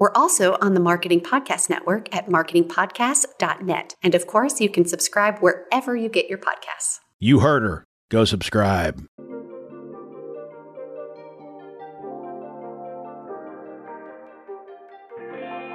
We're also on the Marketing Podcast Network at marketingpodcast.net. And of course, you can subscribe wherever you get your podcasts. You heard her. Go subscribe.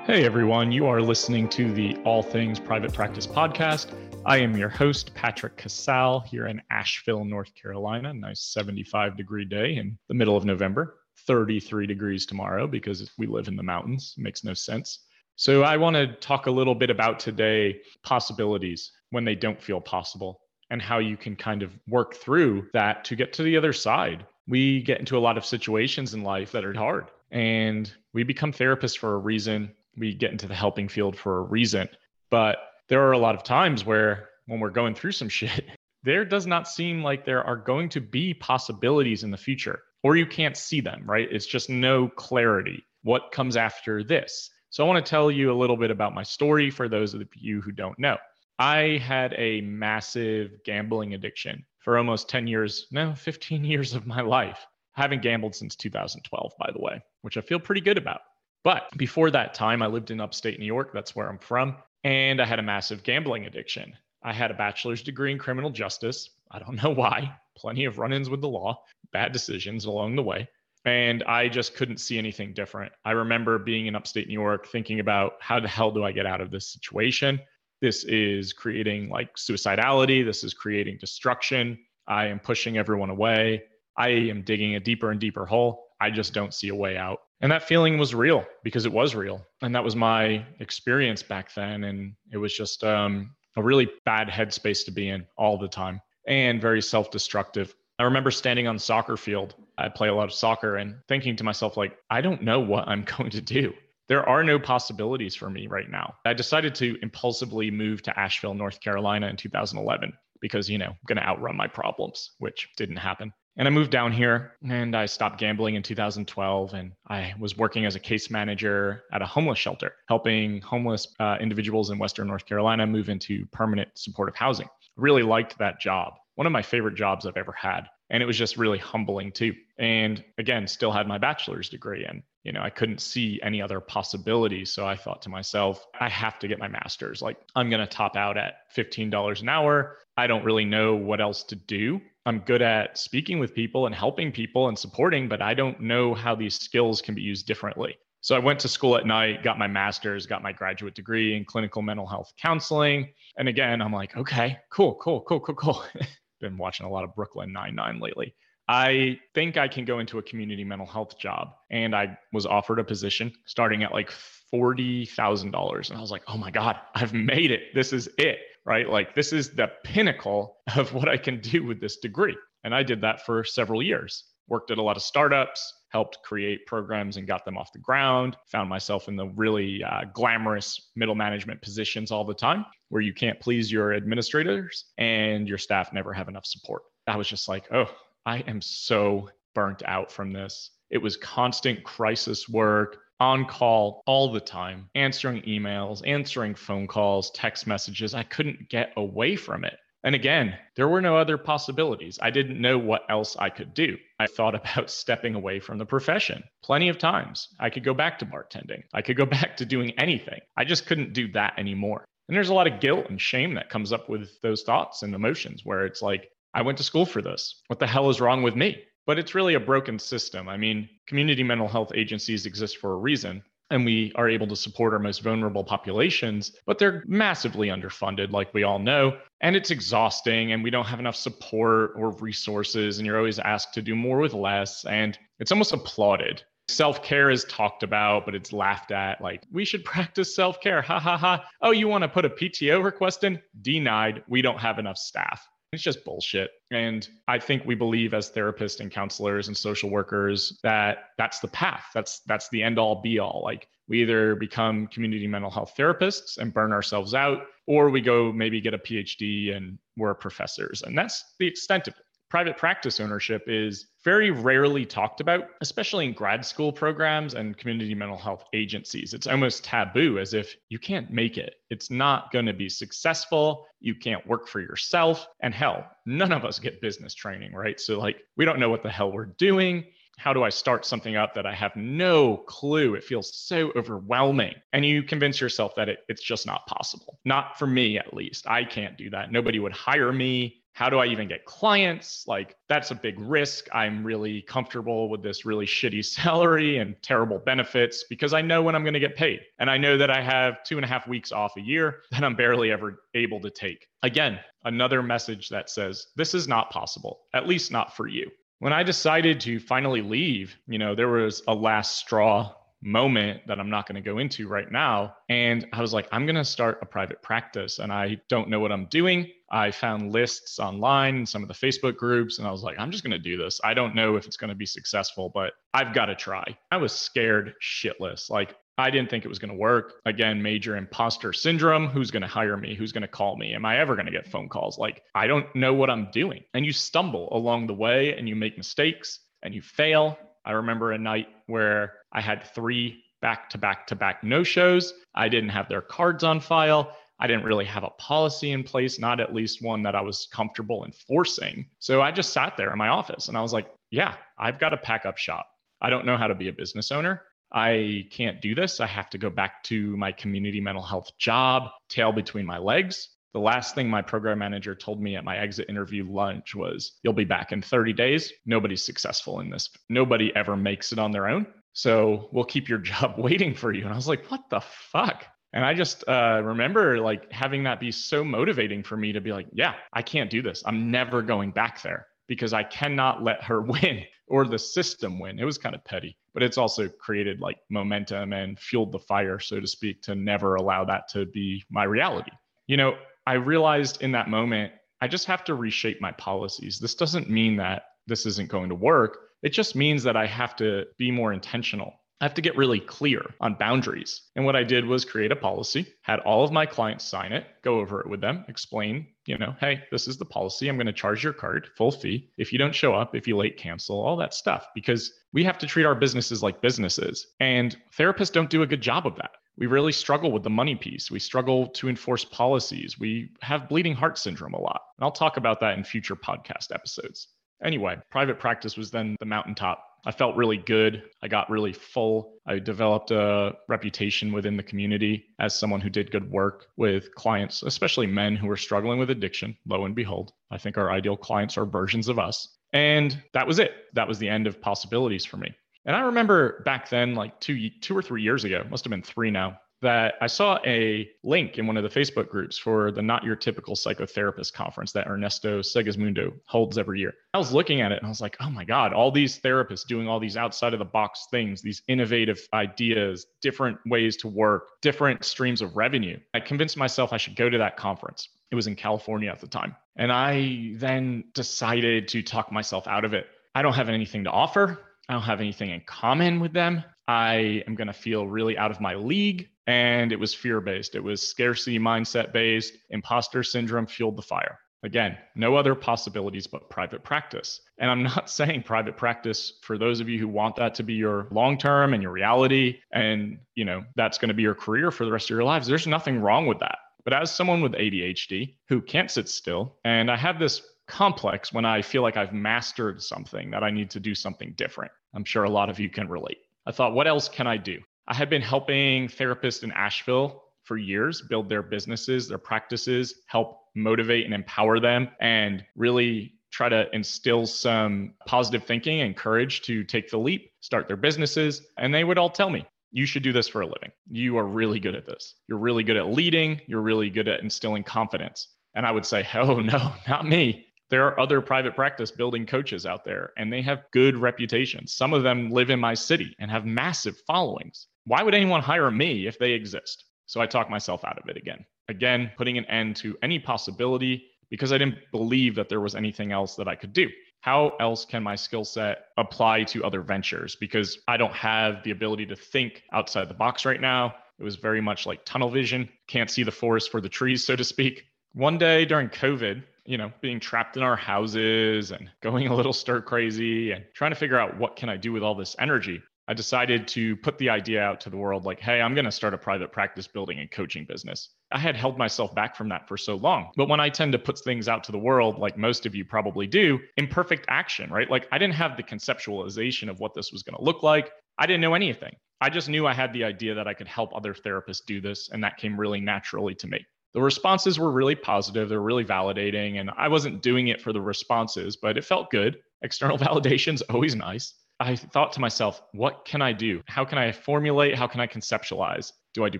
Hey everyone, you are listening to the All Things Private Practice podcast. I am your host, Patrick Casale, here in Asheville, North Carolina. Nice 75 degree day in the middle of November. 33 degrees tomorrow because we live in the mountains. It makes no sense. So, I want to talk a little bit about today possibilities when they don't feel possible and how you can kind of work through that to get to the other side. We get into a lot of situations in life that are hard and we become therapists for a reason. We get into the helping field for a reason. But there are a lot of times where when we're going through some shit, there does not seem like there are going to be possibilities in the future or you can't see them, right? It's just no clarity. What comes after this? So I want to tell you a little bit about my story for those of you who don't know. I had a massive gambling addiction for almost 10 years, no, 15 years of my life. I haven't gambled since 2012, by the way, which I feel pretty good about. But before that time, I lived in upstate New York. That's where I'm from. And I had a massive gambling addiction. I had a bachelor's degree in criminal justice. I don't know why. Plenty of run ins with the law bad decisions along the way. And I just couldn't see anything different. I remember being in upstate New York thinking about how the hell do I get out of this situation? This is creating like suicidality. This is creating destruction. I am pushing everyone away. I am digging a deeper and deeper hole. I just don't see a way out. And that feeling was real because it was real. And that was my experience back then. And it was just um, a really bad headspace to be in all the time and very self destructive. I remember standing on soccer field. I play a lot of soccer and thinking to myself, like, I don't know what I'm going to do. There are no possibilities for me right now. I decided to impulsively move to Asheville, North Carolina in 2011 because, you know, I'm going to outrun my problems, which didn't happen. And I moved down here and I stopped gambling in 2012. And I was working as a case manager at a homeless shelter, helping homeless uh, individuals in Western North Carolina move into permanent supportive housing. Really liked that job one of my favorite jobs I've ever had. And it was just really humbling too. And again, still had my bachelor's degree and you know, I couldn't see any other possibilities. So I thought to myself, I have to get my master's. Like, I'm going to top out at $15 an hour. I don't really know what else to do. I'm good at speaking with people and helping people and supporting, but I don't know how these skills can be used differently. So I went to school at night, got my master's, got my graduate degree in clinical mental health counseling. And again, I'm like, okay, cool, cool, cool, cool, cool. been watching a lot of Brooklyn Nine-Nine lately. I think I can go into a community mental health job. And I was offered a position starting at like $40,000. And I was like, oh my God, I've made it. This is it, right? Like, this is the pinnacle of what I can do with this degree. And I did that for several years, worked at a lot of startups, helped create programs and got them off the ground. Found myself in the really uh, glamorous middle management positions all the time where you can't please your administrators and your staff never have enough support. I was just like, oh, I am so burnt out from this. It was constant crisis work, on call all the time, answering emails, answering phone calls, text messages. I couldn't get away from it. And again, there were no other possibilities. I didn't know what else I could do. I thought about stepping away from the profession plenty of times. I could go back to bartending, I could go back to doing anything. I just couldn't do that anymore. And there's a lot of guilt and shame that comes up with those thoughts and emotions where it's like, I went to school for this. What the hell is wrong with me? But it's really a broken system. I mean, community mental health agencies exist for a reason and we are able to support our most vulnerable populations, but they're massively underfunded, like we all know. And it's exhausting, and we don't have enough support or resources, and you're always asked to do more with less. And it's almost applauded. Self care is talked about, but it's laughed at. Like, we should practice self care. Ha ha ha. Oh, you want to put a PTO request in? Denied. We don't have enough staff. It's just bullshit. And I think we believe as therapists and counselors and social workers that that's the path. That's that's the end all be all. Like we either become community mental health therapists and burn ourselves out or we go maybe get a PhD and we're professors. And that's the extent of it private practice ownership is very rarely talked about, especially in grad school programs and community mental health agencies. It's almost taboo as if you can't make it. It's not going to be successful. You can't work for yourself. And hell, none of us get business training, right? So, like, we don't know what the hell we're doing. How do I start something up that I have no clue? It feels so overwhelming. And you convince yourself that it, it's just not possible. Not for me, at least. I can't do that. Nobody would hire me how do I even get clients? Like, that's a big risk. I'm really comfortable with this really shitty salary and terrible benefits because I know when I'm going to get paid. And I know that I have two and a half weeks off a year that I'm barely ever able to take. Again, another message that says this is not possible, at least not for you. When I decided to finally leave, you know, there was a last straw moment that I'm not going to go into right now. And I was like, I'm going to start a private practice and I don't know what I'm doing. I found lists online, some of the Facebook groups, and I was like, I'm just going to do this. I don't know if it's going to be successful, but I've got to try. I was scared shitless. Like, I didn't think it was going to work. Again, major imposter syndrome. Who's going to hire me? Who's going to call me? Am I ever going to get phone calls? Like, I don't know what I'm doing. And you stumble along the way and you make mistakes and you fail. I remember a night where I had three back to back to back no shows. I didn't have their cards on file. I didn't really have a policy in place, not at least one that I was comfortable enforcing. So I just sat there in my office and I was like, yeah, I've got to pack up shop. I don't know how to be a business owner. I can't do this. I have to go back to my community mental health job, tail between my legs. The last thing my program manager told me at my exit interview lunch was, You'll be back in 30 days. Nobody's successful in this. Nobody ever makes it on their own. So we'll keep your job waiting for you. And I was like, what the fuck? And I just uh, remember like having that be so motivating for me to be like, yeah, I can't do this. I'm never going back there because I cannot let her win or the system win. It was kind of petty, but it's also created like momentum and fueled the fire, so to speak, to never allow that to be my reality. You know, I realized in that moment, I just have to reshape my policies. This doesn't mean that this isn't going to work. It just means that I have to be more intentional. I have to get really clear on boundaries. And what I did was create a policy, had all of my clients sign it, go over it with them, explain, you know, hey, this is the policy. I'm going to charge your card full fee. If you don't show up, if you late cancel, all that stuff, because we have to treat our businesses like businesses. And therapists don't do a good job of that. We really struggle with the money piece. We struggle to enforce policies. We have bleeding heart syndrome a lot. And I'll talk about that in future podcast episodes. Anyway, private practice was then the mountaintop. I felt really good. I got really full. I developed a reputation within the community as someone who did good work with clients, especially men who were struggling with addiction. Lo and behold, I think our ideal clients are versions of us. And that was it. That was the end of possibilities for me. And I remember back then, like two, two or three years ago, must have been three now, that I saw a link in one of the Facebook groups for the Not Your Typical Psychotherapist conference that Ernesto Segismundo holds every year. I was looking at it and I was like, oh my God, all these therapists doing all these outside of the box things, these innovative ideas, different ways to work, different streams of revenue. I convinced myself I should go to that conference. It was in California at the time. And I then decided to talk myself out of it. I don't have anything to offer. I don't have anything in common with them. I am going to feel really out of my league. And it was fear based, it was scarcity mindset based. Imposter syndrome fueled the fire. Again, no other possibilities but private practice. And I'm not saying private practice for those of you who want that to be your long term and your reality and, you know, that's going to be your career for the rest of your lives. There's nothing wrong with that. But as someone with ADHD who can't sit still and I have this complex when I feel like I've mastered something that I need to do something different. I'm sure a lot of you can relate. I thought, what else can I do? I had been helping therapists in Asheville for years build their businesses, their practices, help motivate and empower them, and really try to instill some positive thinking and courage to take the leap, start their businesses. And they would all tell me, you should do this for a living. You are really good at this. You're really good at leading. You're really good at instilling confidence. And I would say, oh, no, not me there are other private practice building coaches out there and they have good reputations. Some of them live in my city and have massive followings. Why would anyone hire me if they exist? So I talk myself out of it again. Again, putting an end to any possibility because I didn't believe that there was anything else that I could do. How else can my skill set apply to other ventures? Because I don't have the ability to think outside the box right now. It was very much like tunnel vision, can't see the forest for the trees, so to speak. One day during COVID, you know, being trapped in our houses and going a little stir crazy and trying to figure out what can I do with all this energy. I decided to put the idea out to the world like, hey, I'm going to start a private practice building and coaching business. I had held myself back from that for so long. But when I tend to put things out to the world, like most of you probably do, imperfect action, right? Like I didn't have the conceptualization of what this was going to look like. I didn't know anything. I just knew I had the idea that I could help other therapists do this. And that came really naturally to me. The responses were really positive, they're really validating. And I wasn't doing it for the responses, but it felt good. External validation is always nice. I thought to myself, what can I do? How can I formulate? How can I conceptualize? Do I do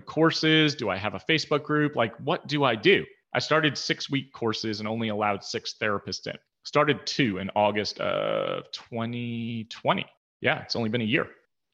courses? Do I have a Facebook group? Like, what do I do? I started six week courses and only allowed six therapists in. Started two in August of 2020. Yeah, it's only been a year.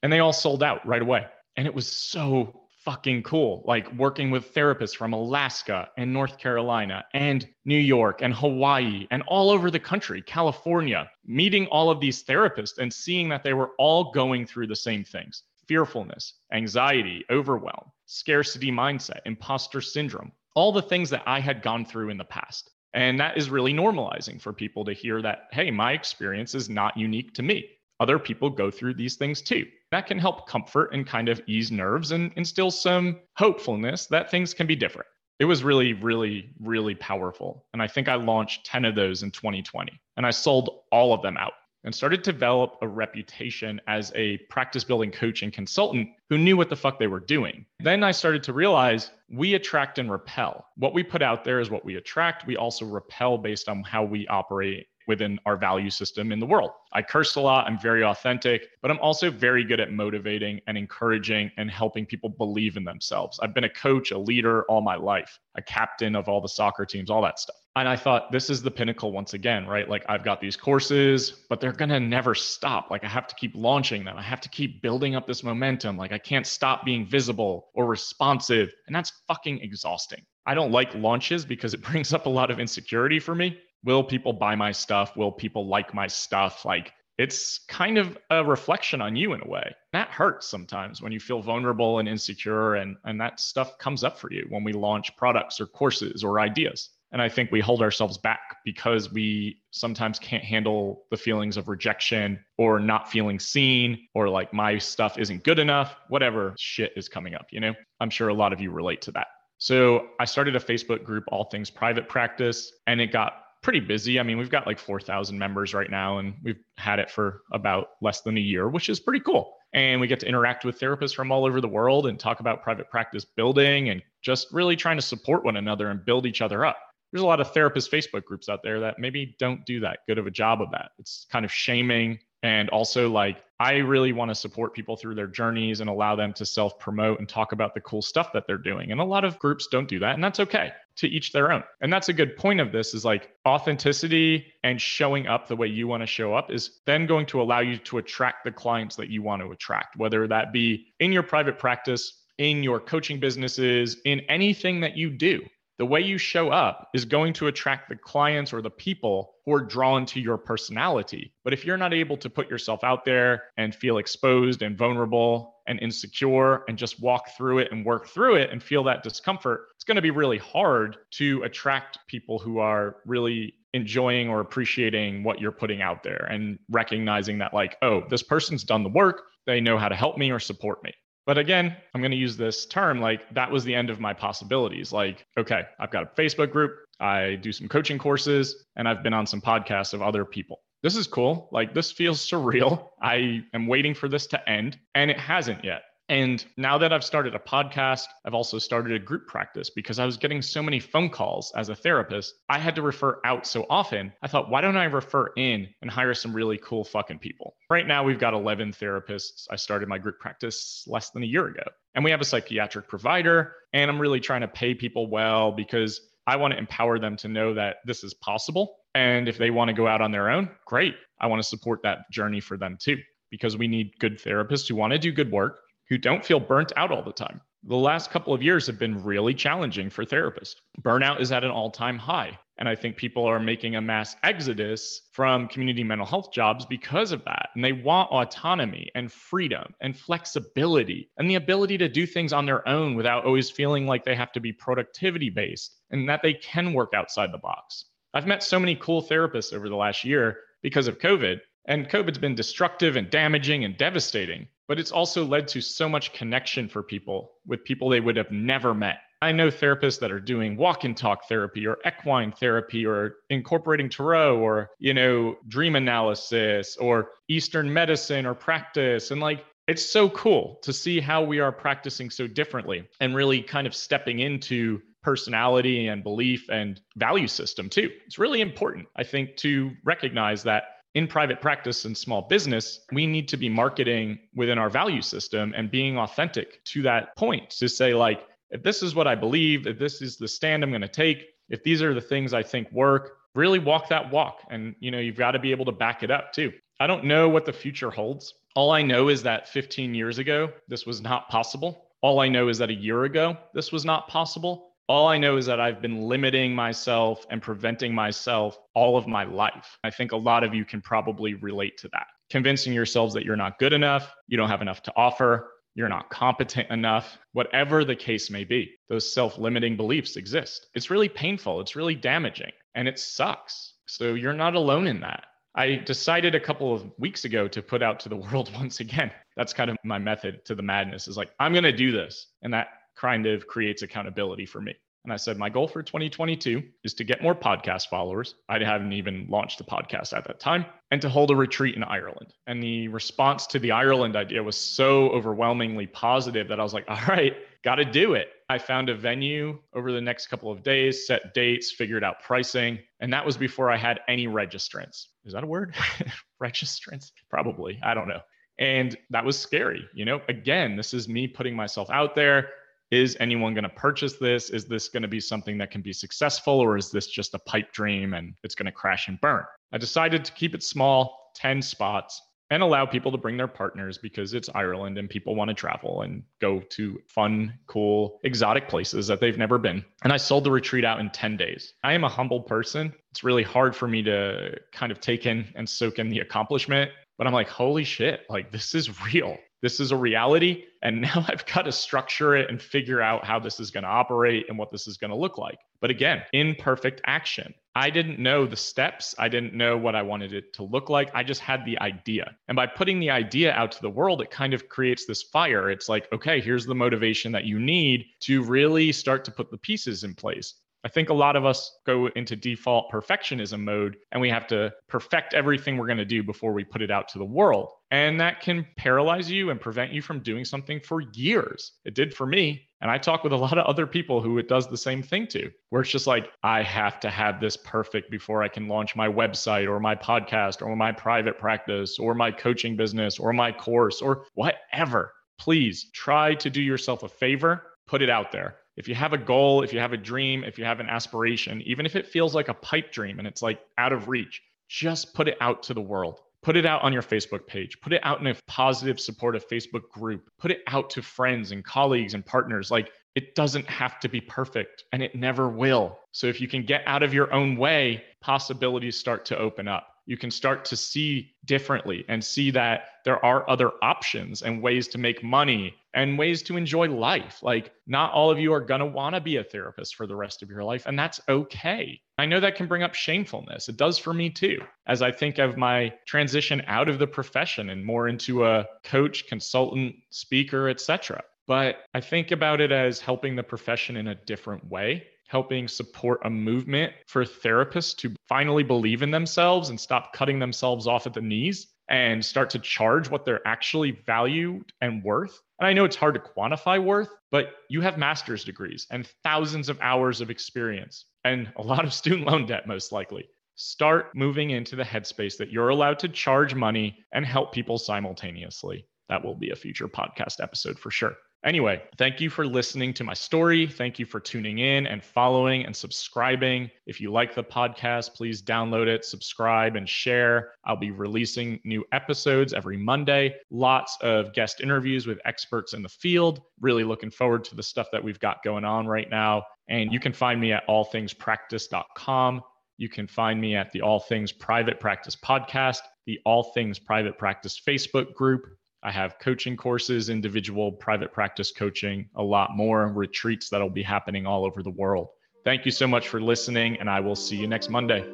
And they all sold out right away. And it was so fucking cool. Like working with therapists from Alaska and North Carolina and New York and Hawaii and all over the country, California, meeting all of these therapists and seeing that they were all going through the same things fearfulness, anxiety, overwhelm, scarcity mindset, imposter syndrome, all the things that I had gone through in the past. And that is really normalizing for people to hear that, hey, my experience is not unique to me other people go through these things too. That can help comfort and kind of ease nerves and instill some hopefulness that things can be different. It was really, really, really powerful. And I think I launched 10 of those in 2020 and I sold all of them out and started to develop a reputation as a practice building coach and consultant who knew what the fuck they were doing. Then I started to realize we attract and repel. What we put out there is what we attract. We also repel based on how we operate within our value system in the world. I curse a lot, I'm very authentic, but I'm also very good at motivating and encouraging and helping people believe in themselves. I've been a coach, a leader all my life, a captain of all the soccer teams, all that stuff. And I thought this is the pinnacle once again, right? Like I've got these courses, but they're going to never stop. Like I have to keep launching them. I have to keep building up this momentum. Like I can't stop being visible or responsive. And that's fucking exhausting. I don't like launches because it brings up a lot of insecurity for me will people buy my stuff? Will people like my stuff? Like it's kind of a reflection on you in a way. That hurts sometimes when you feel vulnerable and insecure and and that stuff comes up for you when we launch products or courses or ideas. And I think we hold ourselves back because we sometimes can't handle the feelings of rejection or not feeling seen or like my stuff isn't good enough, whatever shit is coming up, you know? I'm sure a lot of you relate to that. So I started a Facebook group, All Things Private Practice, and it got pretty busy. I mean, we've got like 4,000 members right now, and we've had it for about less than a year, which is pretty cool. And we get to interact with therapists from all over the world and talk about private practice building and just really trying to support one another and build each other up. There's a lot of therapist Facebook groups out there that maybe don't do that good of a job of that. It's kind of shaming and also like i really want to support people through their journeys and allow them to self promote and talk about the cool stuff that they're doing and a lot of groups don't do that and that's okay to each their own and that's a good point of this is like authenticity and showing up the way you want to show up is then going to allow you to attract the clients that you want to attract whether that be in your private practice in your coaching businesses in anything that you do the way you show up is going to attract the clients or the people who are drawn to your personality. But if you're not able to put yourself out there and feel exposed and vulnerable and insecure and just walk through it and work through it and feel that discomfort, it's going to be really hard to attract people who are really enjoying or appreciating what you're putting out there and recognizing that, like, oh, this person's done the work. They know how to help me or support me. But again, I'm going to use this term like that was the end of my possibilities. Like, okay, I've got a Facebook group, I do some coaching courses, and I've been on some podcasts of other people. This is cool. Like, this feels surreal. I am waiting for this to end, and it hasn't yet. And now that I've started a podcast, I've also started a group practice because I was getting so many phone calls as a therapist. I had to refer out so often. I thought, why don't I refer in and hire some really cool fucking people? Right now, we've got 11 therapists. I started my group practice less than a year ago. And we have a psychiatric provider. And I'm really trying to pay people well because I want to empower them to know that this is possible. And if they want to go out on their own, great. I want to support that journey for them too, because we need good therapists who want to do good work who don't feel burnt out all the time. The last couple of years have been really challenging for therapists. Burnout is at an all time high. And I think people are making a mass exodus from community mental health jobs because of that. And they want autonomy and freedom and flexibility and the ability to do things on their own without always feeling like they have to be productivity based and that they can work outside the box. I've met so many cool therapists over the last year because of COVID. And COVID's been destructive and damaging and devastating, but it's also led to so much connection for people with people they would have never met I know therapists that are doing walk and talk therapy or equine therapy or incorporating tarot or, you know, dream analysis or Eastern medicine or practice. And like, it's so cool to see how we are practicing so differently and really kind of stepping into personality and belief and value system too. It's really important, I think, to recognize that in private practice and small business, we need to be marketing within our value system and being authentic to that point to say, like, if this is what I believe, if this is the stand I'm going to take, if these are the things I think work, really walk that walk. And you know, you've got to be able to back it up too. I don't know what the future holds. All I know is that 15 years ago, this was not possible. All I know is that a year ago, this was not possible. All I know is that I've been limiting myself and preventing myself all of my life. I think a lot of you can probably relate to that. Convincing yourselves that you're not good enough, you don't have enough to offer, you're not competent enough, whatever the case may be. Those self limiting beliefs exist. It's really painful, it's really damaging, and it sucks. So you're not alone in that. I decided a couple of weeks ago to put out to the world once again. That's kind of my method to the madness is like, I'm going to do this. And that kind of creates accountability for me. And I said, my goal for 2022 is to get more podcast followers. I hadn't even launched a podcast at that time, and to hold a retreat in Ireland. And the response to the Ireland idea was so overwhelmingly positive that I was like, all right, got to do it. I found a venue over the next couple of days, set dates, figured out pricing. And that was before I had any registrants. Is that a word? registrants? Probably. I don't know. And that was scary. You know, again, this is me putting myself out there is anyone going to purchase this? Is this going to be something that can be successful, or is this just a pipe dream and it's going to crash and burn? I decided to keep it small, 10 spots, and allow people to bring their partners because it's Ireland and people want to travel and go to fun, cool, exotic places that they've never been. And I sold the retreat out in 10 days. I am a humble person. It's really hard for me to kind of take in and soak in the accomplishment but I'm like, holy shit, like this is real. This is a reality. And now I've got to structure it and figure out how this is going to operate and what this is going to look like. But again, imperfect action. I didn't know the steps. I didn't know what I wanted it to look like. I just had the idea. And by putting the idea out to the world, it kind of creates this fire. It's like, okay, here's the motivation that you need to really start to put the pieces in place. I think a lot of us go into default perfectionism mode and we have to perfect everything we're going to do before we put it out to the world. And that can paralyze you and prevent you from doing something for years. It did for me. And I talk with a lot of other people who it does the same thing to, where it's just like, I have to have this perfect before I can launch my website or my podcast or my private practice or my coaching business or my course or whatever. Please try to do yourself a favor, put it out there if you have a goal, if you have a dream, if you have an aspiration, even if it feels like a pipe dream and it's like out of reach, just put it out to the world. Put it out on your Facebook page. Put it out in a positive, supportive Facebook group. Put it out to friends and colleagues and partners. Like it doesn't have to be perfect and it never will. So if you can get out of your own way, possibilities start to open up you can start to see differently and see that there are other options and ways to make money and ways to enjoy life. Like, not all of you are going to want to be a therapist for the rest of your life, and that's okay. I know that can bring up shamefulness. It does for me too, as I think of my transition out of the profession and more into a coach, consultant, speaker, etc. But I think about it as helping the profession in a different way helping support a movement for therapists to finally believe in themselves and stop cutting themselves off at the knees and start to charge what they're actually valued and worth. And I know it's hard to quantify worth, but you have master's degrees and thousands of hours of experience and a lot of student loan debt, most likely. Start moving into the headspace that you're allowed to charge money and help people simultaneously. That will be a future podcast episode for sure. Anyway, thank you for listening to my story. Thank you for tuning in and following and subscribing. If you like the podcast, please download it, subscribe, and share. I'll be releasing new episodes every Monday. Lots of guest interviews with experts in the field. Really looking forward to the stuff that we've got going on right now. And you can find me at allthingspractice.com You can find me at the All Things Private Practice podcast, the All Things Private Practice Facebook group. I have coaching courses, individual private practice coaching, a lot more retreats that'll be happening all over the world. Thank you so much for listening, and I will see you next Monday.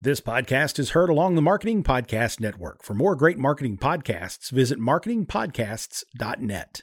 This podcast is heard along the Marketing Podcast Network. For more great marketing podcasts, visit marketingpodcasts.net.